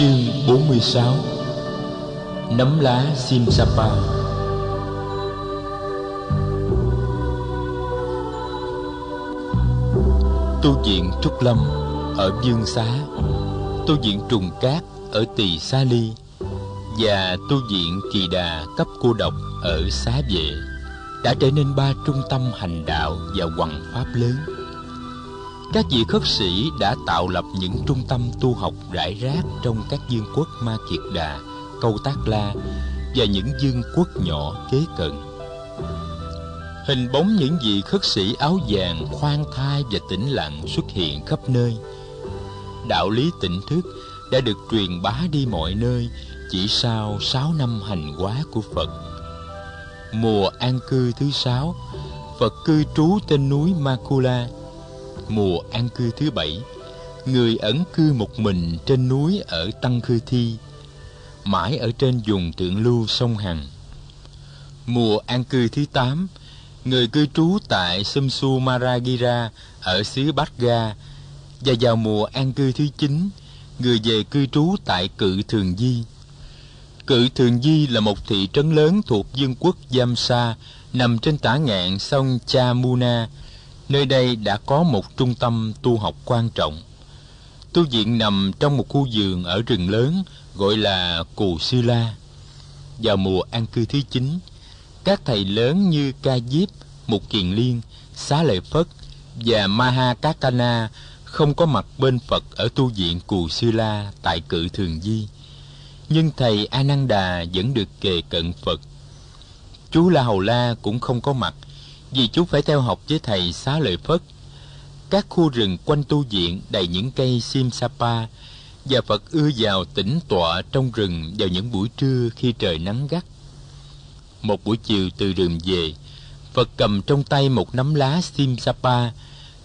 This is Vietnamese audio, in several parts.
Chương 46 Nấm lá Simsapa. Tu viện Trúc Lâm ở Dương Xá Tu viện Trùng Cát ở Tỳ Xá Ly, Và tu viện Kỳ Đà cấp cô độc ở Xá Vệ Đã trở nên ba trung tâm hành đạo và hoằng pháp lớn các vị khất sĩ đã tạo lập những trung tâm tu học rải rác trong các dương quốc Ma Kiệt Đà, Câu Tác La và những dương quốc nhỏ kế cận. Hình bóng những vị khất sĩ áo vàng khoan thai và tĩnh lặng xuất hiện khắp nơi. Đạo lý tỉnh thức đã được truyền bá đi mọi nơi chỉ sau sáu năm hành hóa của Phật. Mùa an cư thứ sáu, Phật cư trú trên núi Makula – mùa an cư thứ bảy, người ẩn cư một mình trên núi ở tăng khư thi, mãi ở trên vùng thượng lưu sông hằng mùa an cư thứ tám, người cư trú tại Sumsu Maragira ở xứ Bát Ga, và vào mùa an cư thứ chín, người về cư trú tại Cự Thường Di. Cự Thường Di là một thị trấn lớn thuộc vương quốc Giamsa nằm trên tả ngạn sông Chamuna Nơi đây đã có một trung tâm tu học quan trọng. Tu viện nằm trong một khu vườn ở rừng lớn gọi là Cù Sư La. Vào mùa an cư thứ chín, các thầy lớn như Ca Diếp, Mục Kiền Liên, Xá Lợi Phất và Maha Kakana không có mặt bên Phật ở tu viện Cù Sư La tại cự Thường Di. Nhưng thầy Ananda vẫn được kề cận Phật. Chú La Hầu La cũng không có mặt vì chú phải theo học với thầy xá lợi phất. Các khu rừng quanh tu viện đầy những cây sim sapa và phật ưa vào tĩnh tọa trong rừng vào những buổi trưa khi trời nắng gắt. Một buổi chiều từ rừng về, phật cầm trong tay một nắm lá sim sapa.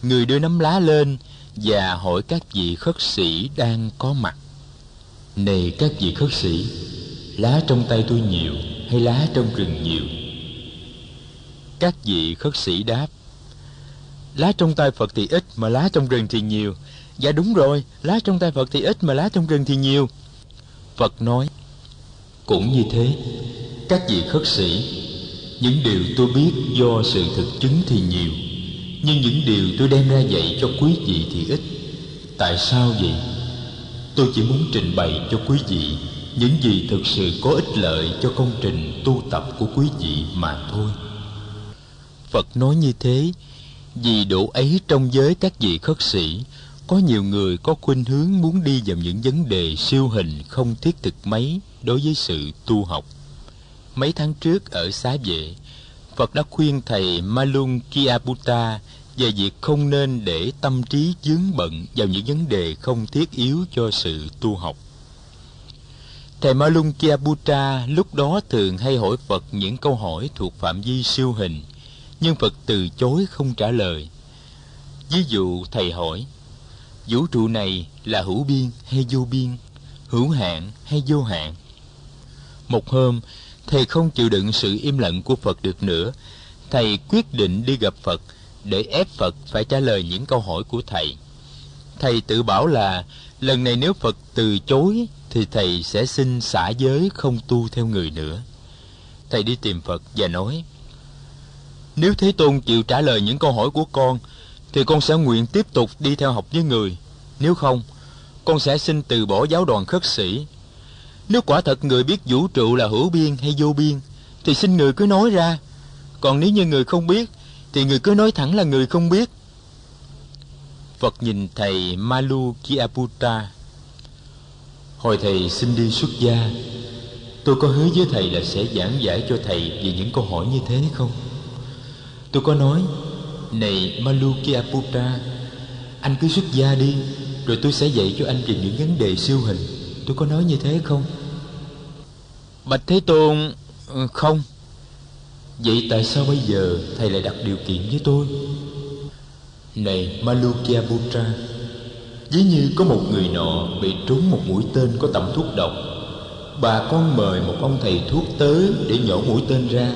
Người đưa nắm lá lên và hỏi các vị khất sĩ đang có mặt. Này các vị khất sĩ, lá trong tay tôi nhiều hay lá trong rừng nhiều? Các vị khất sĩ đáp Lá trong tay Phật thì ít mà lá trong rừng thì nhiều. Dạ đúng rồi, lá trong tay Phật thì ít mà lá trong rừng thì nhiều. Phật nói Cũng như thế, các vị khất sĩ Những điều tôi biết do sự thực chứng thì nhiều Nhưng những điều tôi đem ra dạy cho quý vị thì ít. Tại sao vậy? Tôi chỉ muốn trình bày cho quý vị Những gì thực sự có ích lợi cho công trình tu tập của quý vị mà thôi. Phật nói như thế vì độ ấy trong giới các vị khất sĩ có nhiều người có khuynh hướng muốn đi vào những vấn đề siêu hình không thiết thực mấy đối với sự tu học. Mấy tháng trước ở xá vệ, Phật đã khuyên thầy Malung Kiaputa về việc không nên để tâm trí dướng bận vào những vấn đề không thiết yếu cho sự tu học. Thầy Malung Kiaputa lúc đó thường hay hỏi Phật những câu hỏi thuộc phạm vi siêu hình – nhưng phật từ chối không trả lời. Ví dụ, thầy hỏi, vũ trụ này là hữu biên hay vô biên? Hữu hạn hay vô hạn? Một hôm, thầy không chịu đựng sự im lặng của phật được nữa. Thầy quyết định đi gặp phật để ép phật phải trả lời những câu hỏi của thầy. Thầy tự bảo là, lần này nếu phật từ chối thì thầy sẽ xin xả giới không tu theo người nữa. Thầy đi tìm phật và nói nếu Thế Tôn chịu trả lời những câu hỏi của con, Thì con sẽ nguyện tiếp tục đi theo học với người. Nếu không, Con sẽ xin từ bỏ giáo đoàn khất sĩ. Nếu quả thật người biết vũ trụ là hữu biên hay vô biên, Thì xin người cứ nói ra. Còn nếu như người không biết, Thì người cứ nói thẳng là người không biết. Phật nhìn thầy Malu Kiaputa Hồi thầy xin đi xuất gia, Tôi có hứa với thầy là sẽ giảng giải cho thầy về những câu hỏi như thế không? Tôi có nói Này Malukiaputra Anh cứ xuất gia đi Rồi tôi sẽ dạy cho anh về những vấn đề siêu hình. Tôi có nói như thế không? Bạch Thế Tôn ừ, Không. Vậy tại sao bây giờ thầy lại đặt điều kiện với tôi? Này Malukiaputra Ví như có một người nọ bị trúng một mũi tên có tẩm thuốc độc. Bà con mời một ông thầy thuốc tới để nhổ mũi tên ra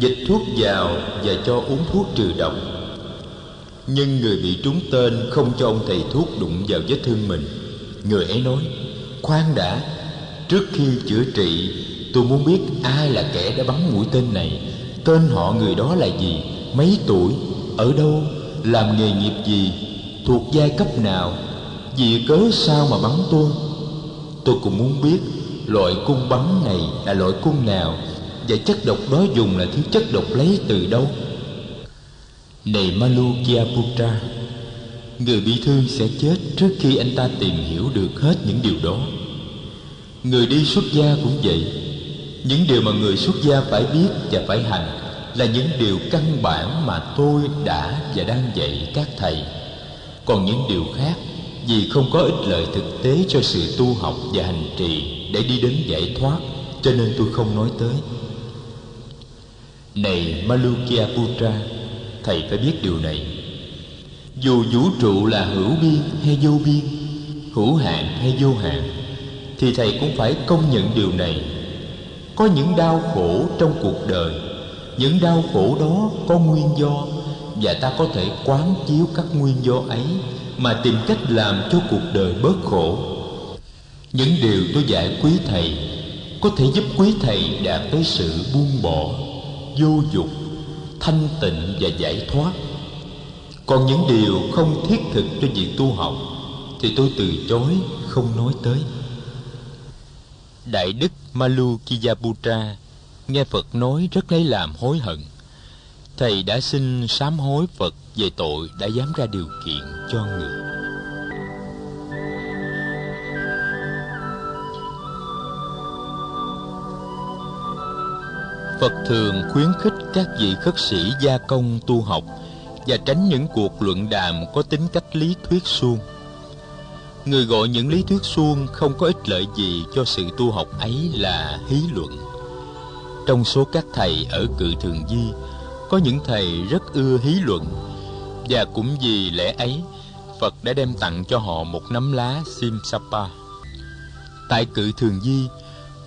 dịch thuốc vào và cho uống thuốc trừ độc. Nhưng người bị trúng tên không cho ông thầy thuốc đụng vào vết thương mình. Người ấy nói, khoan đã, trước khi chữa trị, tôi muốn biết ai là kẻ đã bắn mũi tên này. Tên họ người đó là gì? Mấy tuổi? Ở đâu? Làm nghề nghiệp gì? Thuộc giai cấp nào? Vì cớ sao mà bắn tôi? Tôi cũng muốn biết, loại cung bắn này là loại cung nào? Và chất độc đó dùng là thứ chất độc lấy từ đâu? Này Malukiaputra Người bị thương sẽ chết trước khi anh ta tìm hiểu được hết những điều đó. Người đi xuất gia cũng vậy. Những điều mà người xuất gia phải biết và phải hành Là những điều căn bản mà tôi đã và đang dạy các thầy. Còn những điều khác, Vì không có ích lợi thực tế cho sự tu học và hành trì Để đi đến giải thoát, Cho nên tôi không nói tới. Này Malukiaputra Thầy phải biết điều này. Dù vũ trụ là hữu biên hay vô biên Hữu hạn hay vô hạn, Thì thầy cũng phải công nhận điều này. Có những đau khổ trong cuộc đời, Những đau khổ đó có nguyên do, Và ta có thể quán chiếu các nguyên do ấy Mà tìm cách làm cho cuộc đời bớt khổ. Những điều tôi dạy quý thầy Có thể giúp quý thầy đạt tới sự buông bỏ. Vô dục, thanh tịnh và giải thoát. Còn những điều không thiết thực cho việc tu học thì tôi từ chối, không nói tới. Đại đức malu kiyaputra nghe phật nói rất lấy làm hối hận. Thầy đã xin sám hối phật về tội đã dám ra điều kiện cho người. Phật thường khuyến khích các vị khất sĩ gia công tu học và tránh những cuộc luận đàm có tính cách lý thuyết suông. Người gọi những lý thuyết suông không có ích lợi gì cho sự tu học ấy là hí luận. Trong số các thầy ở cự thường di, có những thầy rất ưa hí luận và cũng vì lẽ ấy, Phật đã đem tặng cho họ một nắm lá Sim Sapa. Tại cự thường di,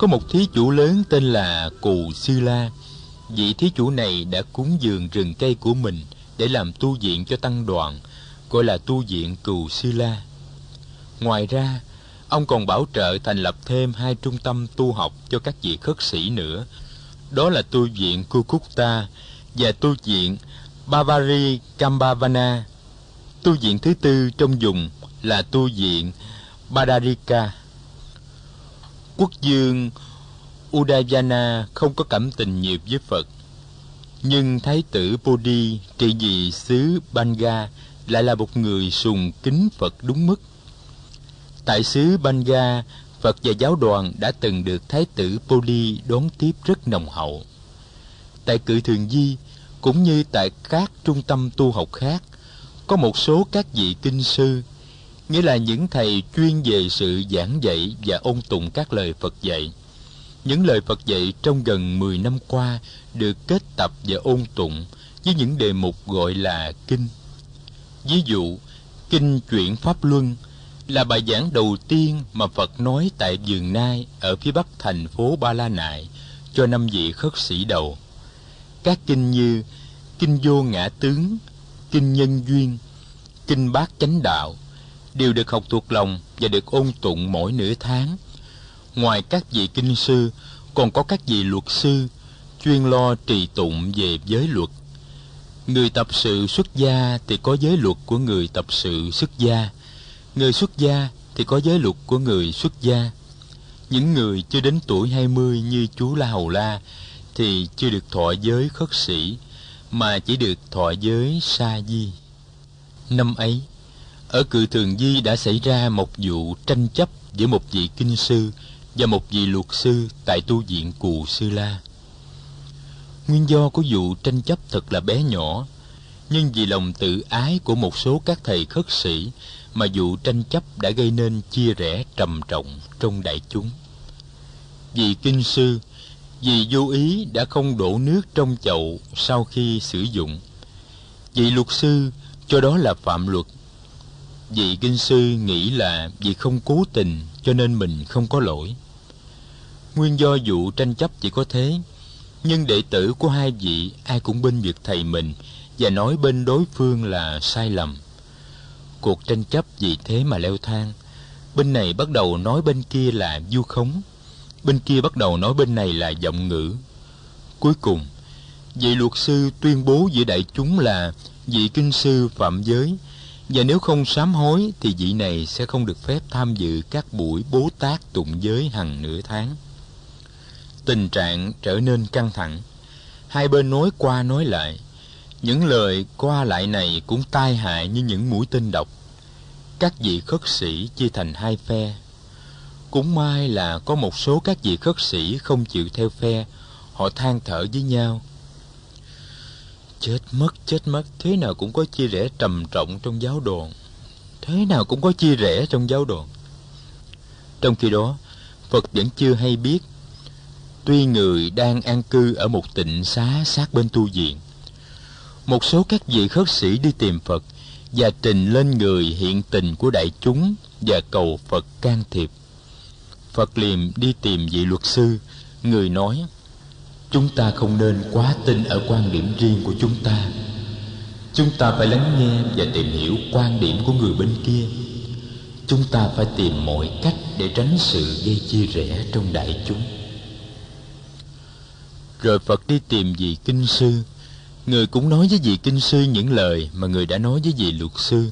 có một thí chủ lớn tên là Cù Sư La. Vị thí chủ này đã cúng dường rừng cây của mình để làm tu viện cho tăng đoàn, gọi là tu viện Cù Sư La. Ngoài ra, ông còn bảo trợ thành lập thêm hai trung tâm tu học cho các vị khất sĩ nữa. Đó là tu viện Kukukta và tu viện Bavari Kambavana. Tu viện thứ tư trong vùng là tu viện Badarika quốc dương Udayana không có cảm tình nhiều với Phật. Nhưng Thái tử Bodhi trị vì xứ Banga lại là một người sùng kính Phật đúng mức. Tại xứ Banga, Phật và giáo đoàn đã từng được Thái tử Bodhi đón tiếp rất nồng hậu. Tại cự thường di, cũng như tại các trung tâm tu học khác, có một số các vị kinh sư nghĩa là những thầy chuyên về sự giảng dạy và ôn tụng các lời Phật dạy. Những lời Phật dạy trong gần 10 năm qua được kết tập và ôn tụng với những đề mục gọi là kinh. Ví dụ, kinh chuyển Pháp Luân là bài giảng đầu tiên mà Phật nói tại vườn Nai ở phía bắc thành phố Ba La Nại cho năm vị khất sĩ đầu. Các kinh như Kinh Vô Ngã Tướng, Kinh Nhân Duyên, Kinh Bát Chánh Đạo, đều được học thuộc lòng và được ôn tụng mỗi nửa tháng. Ngoài các vị kinh sư, còn có các vị luật sư chuyên lo trì tụng về giới luật. Người tập sự xuất gia thì có giới luật của người tập sự xuất gia. Người xuất gia thì có giới luật của người xuất gia. Những người chưa đến tuổi 20 như chú La Hầu La thì chưa được thọ giới khất sĩ mà chỉ được thọ giới sa di. Năm ấy, ở cự thường di đã xảy ra một vụ tranh chấp giữa một vị kinh sư và một vị luật sư tại tu viện cù sư la. Nguyên do của vụ tranh chấp thật là bé nhỏ, nhưng vì lòng tự ái của một số các thầy khất sĩ mà vụ tranh chấp đã gây nên chia rẽ trầm trọng trong đại chúng. Vì kinh sư, vì vô ý đã không đổ nước trong chậu sau khi sử dụng vị luật sư, cho đó là phạm luật vị kinh sư nghĩ là vì không cố tình cho nên mình không có lỗi. Nguyên do vụ tranh chấp chỉ có thế, nhưng đệ tử của hai vị ai cũng bên việc thầy mình và nói bên đối phương là sai lầm. Cuộc tranh chấp vì thế mà leo thang. Bên này bắt đầu nói bên kia là du khống, bên kia bắt đầu nói bên này là giọng ngữ. Cuối cùng, vị luật sư tuyên bố giữa đại chúng là vị kinh sư phạm giới và nếu không sám hối thì vị này sẽ không được phép tham dự các buổi bố tát tụng giới hằng nửa tháng. Tình trạng trở nên căng thẳng. Hai bên nói qua nói lại. Những lời qua lại này cũng tai hại như những mũi tên độc. Các vị khất sĩ chia thành hai phe. Cũng may là có một số các vị khất sĩ không chịu theo phe, họ than thở với nhau chết mất chết mất. Thế nào cũng có chia rẽ trầm trọng trong giáo đoàn. Thế nào cũng có chia rẽ trong giáo đoàn. Trong khi đó, phật vẫn chưa hay biết, tuy người đang an cư ở một tịnh xá sát bên tu viện, một số các vị khất sĩ đi tìm phật và trình lên người hiện tình của đại chúng và cầu phật can thiệp. Phật liền đi tìm vị luật sư, người nói chúng ta không nên quá tin ở quan điểm riêng của chúng ta. Chúng ta phải lắng nghe và tìm hiểu quan điểm của người bên kia. Chúng ta phải tìm mọi cách để tránh sự gây chia rẽ trong đại chúng. Rồi phật đi tìm vị kinh sư. Người cũng nói với vị kinh sư những lời mà người đã nói với vị luật sư.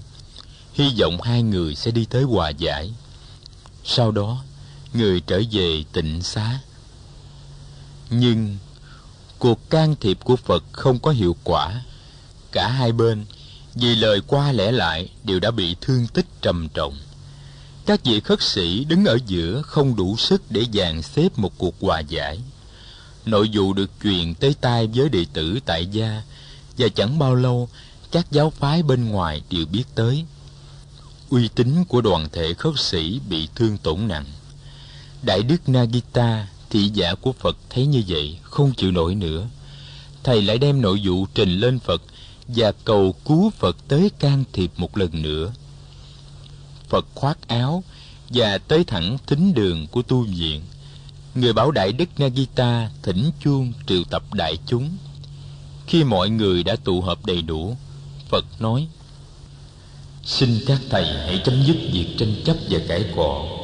Hy vọng hai người sẽ đi tới hòa giải. Sau đó, người trở về tịnh xá. Nhưng cuộc can thiệp của phật không có hiệu quả. Cả hai bên, vì lời qua lẽ lại, đều đã bị thương tích trầm trọng. Các vị khất sĩ đứng ở giữa không đủ sức để dàn xếp một cuộc hòa giải. Nội vụ được truyền tới tai với đệ tử tại gia, và chẳng bao lâu, các giáo phái bên ngoài đều biết tới. Uy tín của đoàn thể khất sĩ bị thương tổn nặng. Đại đức nagita thị giả của phật thấy như vậy, không chịu nổi nữa. Thầy lại đem nội vụ trình lên phật và cầu cứu phật tới can thiệp một lần nữa. Phật khoác áo và tới thẳng thính đường của tu viện. Người bảo đại đức nagita thỉnh chuông triệu tập đại chúng. Khi mọi người đã tụ họp đầy đủ, phật nói, xin các thầy hãy chấm dứt việc tranh chấp và cãi cọ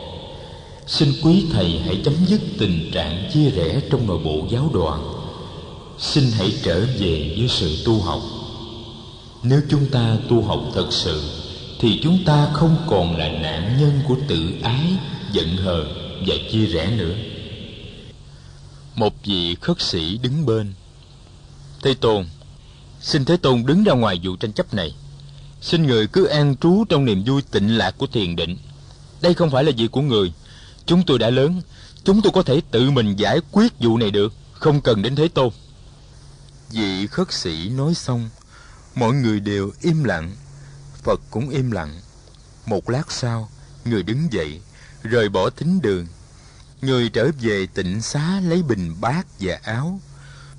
xin quý thầy hãy chấm dứt tình trạng chia rẽ trong nội bộ giáo đoàn. Xin hãy trở về với sự tu học. Nếu chúng ta tu học thật sự, thì chúng ta không còn là nạn nhân của tự ái, giận hờn và chia rẽ nữa. Một vị khất sĩ đứng bên. Thế tôn, xin thế tôn đứng ra ngoài vụ tranh chấp này. Xin người cứ an trú trong niềm vui tịnh lạc của thiền định. Đây không phải là việc của người chúng tôi đã lớn. Chúng tôi có thể tự mình giải quyết vụ này được. Không cần đến thế tôn. Vị khất sĩ nói xong, mọi người đều im lặng. Phật cũng im lặng. Một lát sau, người đứng dậy, rời bỏ thính đường. Người trở về tịnh xá lấy bình bát và áo,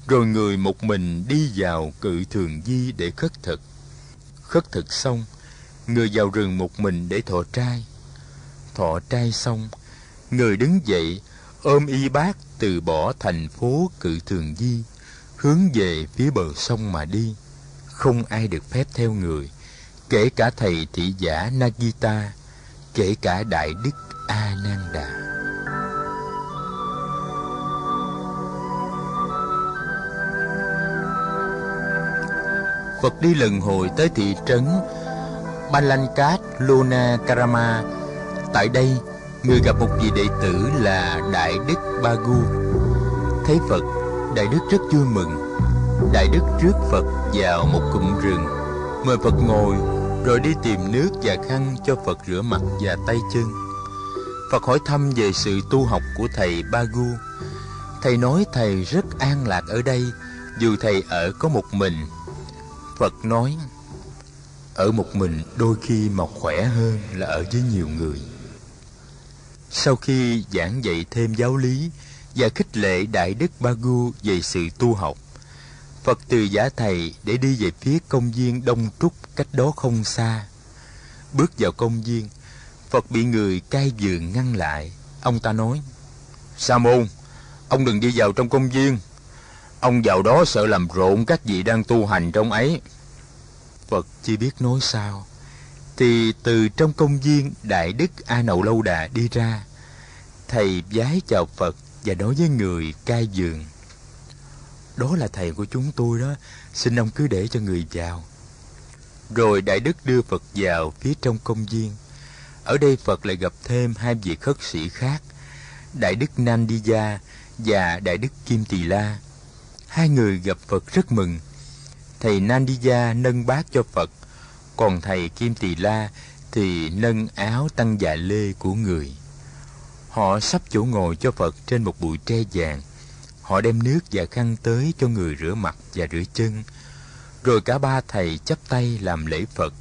rồi người một mình đi vào cự thường di để khất thực. Khất thực xong, người vào rừng một mình để thọ trai. Thọ trai xong người đứng dậy ôm y bát từ bỏ thành phố cự thường di hướng về phía bờ sông mà đi không ai được phép theo người kể cả thầy thị giả nagita kể cả đại đức a nan đà Phật đi lần hồi tới thị trấn Balankat Luna Karama. Tại đây, người gặp một vị đệ tử là Đại Đức Ba Gu, Thấy Phật, Đại Đức rất vui mừng. Đại Đức rước Phật vào một cụm rừng, mời Phật ngồi, rồi đi tìm nước và khăn cho Phật rửa mặt và tay chân. Phật hỏi thăm về sự tu học của thầy Ba Gu. Thầy nói thầy rất an lạc ở đây, dù thầy ở có một mình Phật nói Ở một mình đôi khi mà khỏe hơn là ở với nhiều người sau khi giảng dạy thêm giáo lý Và khích lệ Đại Đức Ba Gu về sự tu học, Phật từ giả thầy để đi về phía công viên Đông Trúc cách đó không xa. Bước vào công viên, Phật bị người cai vườn ngăn lại. Ông ta nói, Sa môn, Ông đừng đi vào trong công viên. Ông vào đó sợ làm rộn các vị đang tu hành trong ấy. Phật chỉ biết nói sao thì từ trong công viên đại đức a nậu lâu đà đi ra, thầy vái chào phật và nói với người cai giường đó là thầy của chúng tôi đó, xin ông cứ để cho người vào. Rồi đại đức đưa phật vào phía trong công viên. Ở đây phật lại gặp thêm hai vị khất sĩ khác, đại đức nandiya và đại đức kim tỳ la. Hai người gặp phật rất mừng. Thầy nandiya nâng bát cho phật còn thầy kim tỳ la thì nâng áo tăng dạ lê của người. Họ sắp chỗ ngồi cho phật trên một bụi tre vàng. Họ đem nước và khăn tới cho người rửa mặt và rửa chân. Rồi cả ba thầy chắp tay làm lễ phật.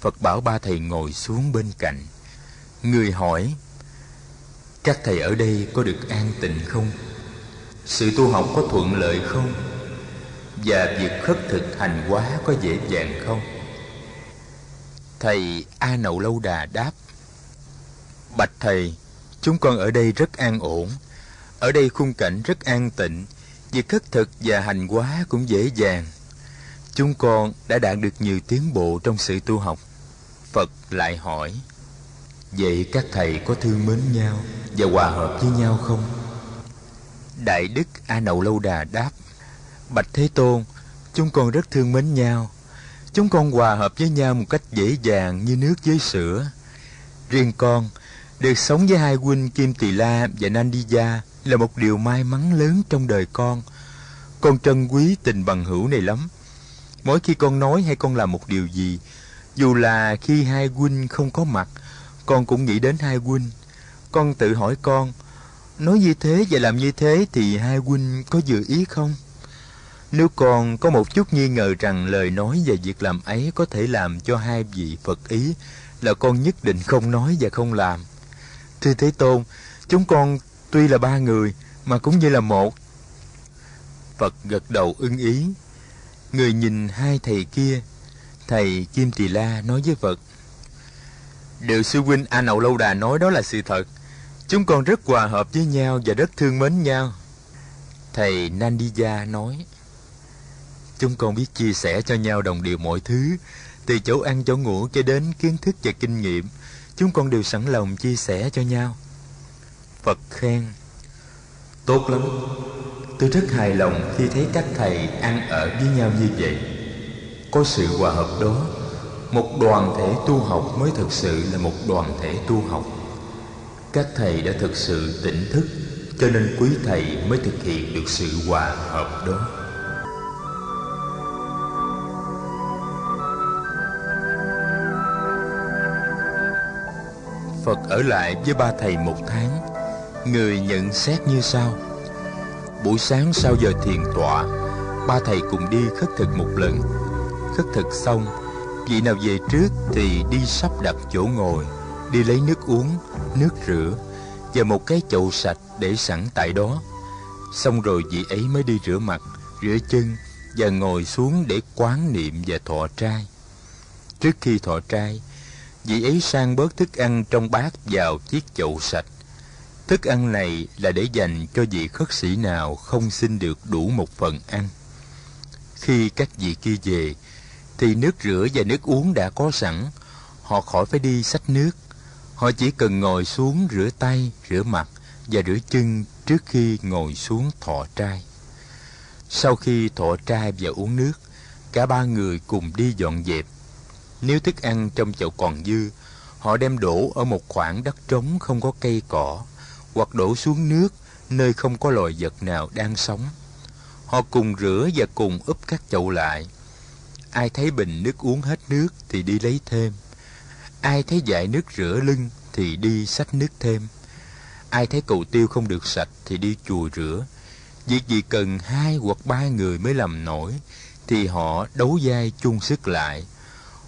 Phật bảo ba thầy ngồi xuống bên cạnh. Người hỏi, các thầy ở đây có được an tịnh không? Sự tu học có thuận lợi không? Và việc khất thực hành hóa có dễ dàng không? Thầy a nậu lâu đà đáp, bạch thầy, chúng con ở đây rất an ổn. Ở đây khung cảnh rất an tịnh, việc khất thực và hành hóa cũng dễ dàng. Chúng con đã đạt được nhiều tiến bộ trong sự tu học. Phật lại hỏi, vậy các thầy có thương mến nhau và hòa hợp với nhau không? Đại đức a nậu lâu đà đáp, bạch thế tôn, chúng con rất thương mến nhau chúng con hòa hợp với nhau một cách dễ dàng như nước với sữa. Riêng con, được sống với hai huynh kim tỳ la và nandiya là một điều may mắn lớn trong đời con. Con trân quý tình bằng hữu này lắm. Mỗi khi con nói hay con làm một điều gì, dù là khi hai huynh không có mặt, con cũng nghĩ đến hai huynh. Con tự hỏi con, nói như thế và làm như thế thì hai huynh có dự ý không? Nếu con có một chút nghi ngờ rằng lời nói và việc làm ấy có thể làm cho hai vị phật ý, là con nhất định không nói và không làm. Thưa thế tôn, chúng con tuy là ba người, mà cũng như là một. Phật gật đầu ưng ý. Người nhìn hai thầy kia, thầy kim tỳ la nói với phật, điều sư huynh a nậu lâu đà nói đó là sự thật. Chúng con rất hòa hợp với nhau và rất thương mến nhau. Thầy nandiya nói chúng con biết chia sẻ cho nhau đồng điều mọi thứ, từ chỗ ăn chỗ ngủ cho đến kiến thức và kinh nghiệm. Chúng con đều sẵn lòng chia sẻ cho nhau. Phật khen, tốt lắm. Tôi rất hài lòng khi thấy các thầy ăn ở với nhau như vậy. Có sự hòa hợp đó, một đoàn thể tu học mới thực sự là một đoàn thể tu học. Các thầy đã thực sự tỉnh thức, cho nên quý thầy mới thực hiện được sự hòa hợp đó. Phật ở lại với ba thầy một tháng. Người nhận xét như sau. Buổi sáng sau giờ thiền tọa, ba thầy cùng đi khất thực một lần. Khất thực xong, vị nào về trước thì đi sắp đặt chỗ ngồi, đi lấy nước uống, nước rửa và một cái chậu sạch để sẵn tại đó. Xong rồi vị ấy mới đi rửa mặt, rửa chân và ngồi xuống để quán niệm và thọ trai. Trước khi thọ trai vị ấy sang bớt thức ăn trong bát vào chiếc chậu sạch. Thức ăn này là để dành cho vị khất sĩ nào không xin được đủ một phần ăn. Khi các vị kia về, thì nước rửa và nước uống đã có sẵn, họ khỏi phải đi xách nước. Họ chỉ cần ngồi xuống rửa tay, rửa mặt và rửa chân trước khi ngồi xuống thọ trai. Sau khi thọ trai và uống nước, cả ba người cùng đi dọn dẹp nếu thức ăn trong chậu còn dư, họ đem đổ ở một khoảng đất trống không có cây cỏ, hoặc đổ xuống nước nơi không có loài vật nào đang sống. Họ cùng rửa và cùng úp các chậu lại. Ai thấy bình nước uống hết nước thì đi lấy thêm. Ai thấy dại nước rửa lưng thì đi xách nước thêm. Ai thấy cầu tiêu không được sạch thì đi chùa rửa. Việc gì cần hai hoặc ba người mới làm nổi thì họ đấu dai chung sức lại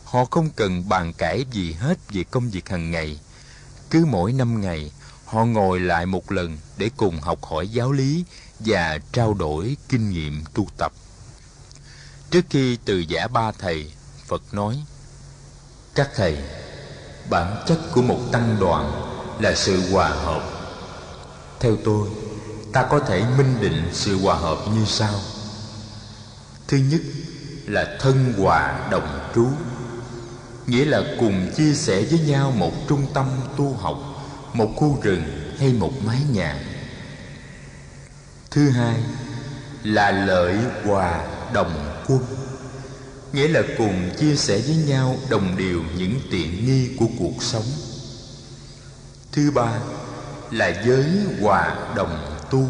họ không cần bàn cãi gì hết về công việc hàng ngày. Cứ mỗi năm ngày, họ ngồi lại một lần để cùng học hỏi giáo lý và trao đổi kinh nghiệm tu tập. Trước khi từ giả ba thầy, phật nói, các thầy, bản chất của một tăng đoàn là sự hòa hợp. Theo tôi, ta có thể minh định sự hòa hợp như sau. Thứ nhất là thân hòa đồng trú nghĩa là cùng chia sẻ với nhau một trung tâm tu học, một khu rừng hay một mái nhà. Thứ hai, là lợi hòa đồng quân. Nghĩa là cùng chia sẻ với nhau đồng đều những tiện nghi của cuộc sống. Thứ ba, là giới hòa đồng tu.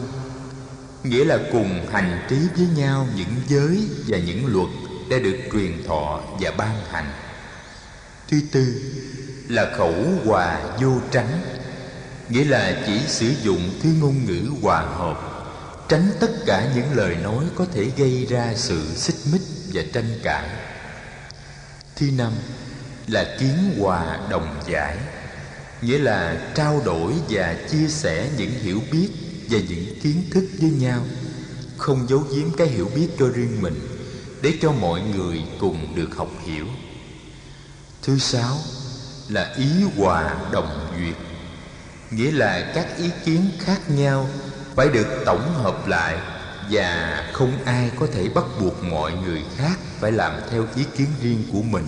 Nghĩa là cùng hành trí với nhau những giới và những luật đã được truyền thọ và ban hành thứ tư là khẩu hòa vô tránh, nghĩa là chỉ sử dụng thứ ngôn ngữ hòa hợp, tránh tất cả những lời nói có thể gây ra sự xích mích và tranh cãi. Thứ năm là kiến hòa đồng giải, nghĩa là trao đổi và chia sẻ những hiểu biết và những kiến thức với nhau, không giấu giếm cái hiểu biết cho riêng mình, để cho mọi người cùng được học hiểu thứ sáu là ý hòa đồng duyệt. Nghĩa là các ý kiến khác nhau phải được tổng hợp lại và không ai có thể bắt buộc mọi người khác phải làm theo ý kiến riêng của mình.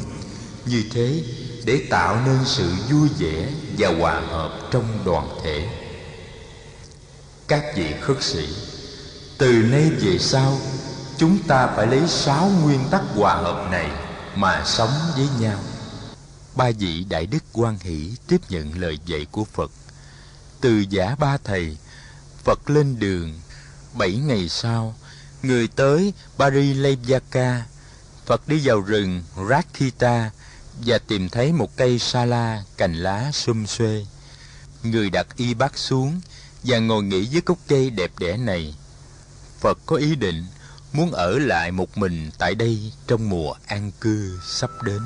Như thế, để tạo nên sự vui vẻ và hòa hợp trong đoàn thể. Các vị khất sĩ, từ nay về sau, chúng ta phải lấy sáu nguyên tắc hòa hợp này mà sống với nhau ba vị đại đức quan hỷ tiếp nhận lời dạy của phật từ giả ba thầy, phật lên đường bảy ngày sau, người tới Parilevaka Phật đi vào rừng Rakhita và tìm thấy một cây sa la cành lá xum xuê. Người đặt y bát xuống và ngồi nghỉ dưới gốc cây đẹp đẽ này. Phật có ý định muốn ở lại một mình tại đây trong mùa an cư sắp đến.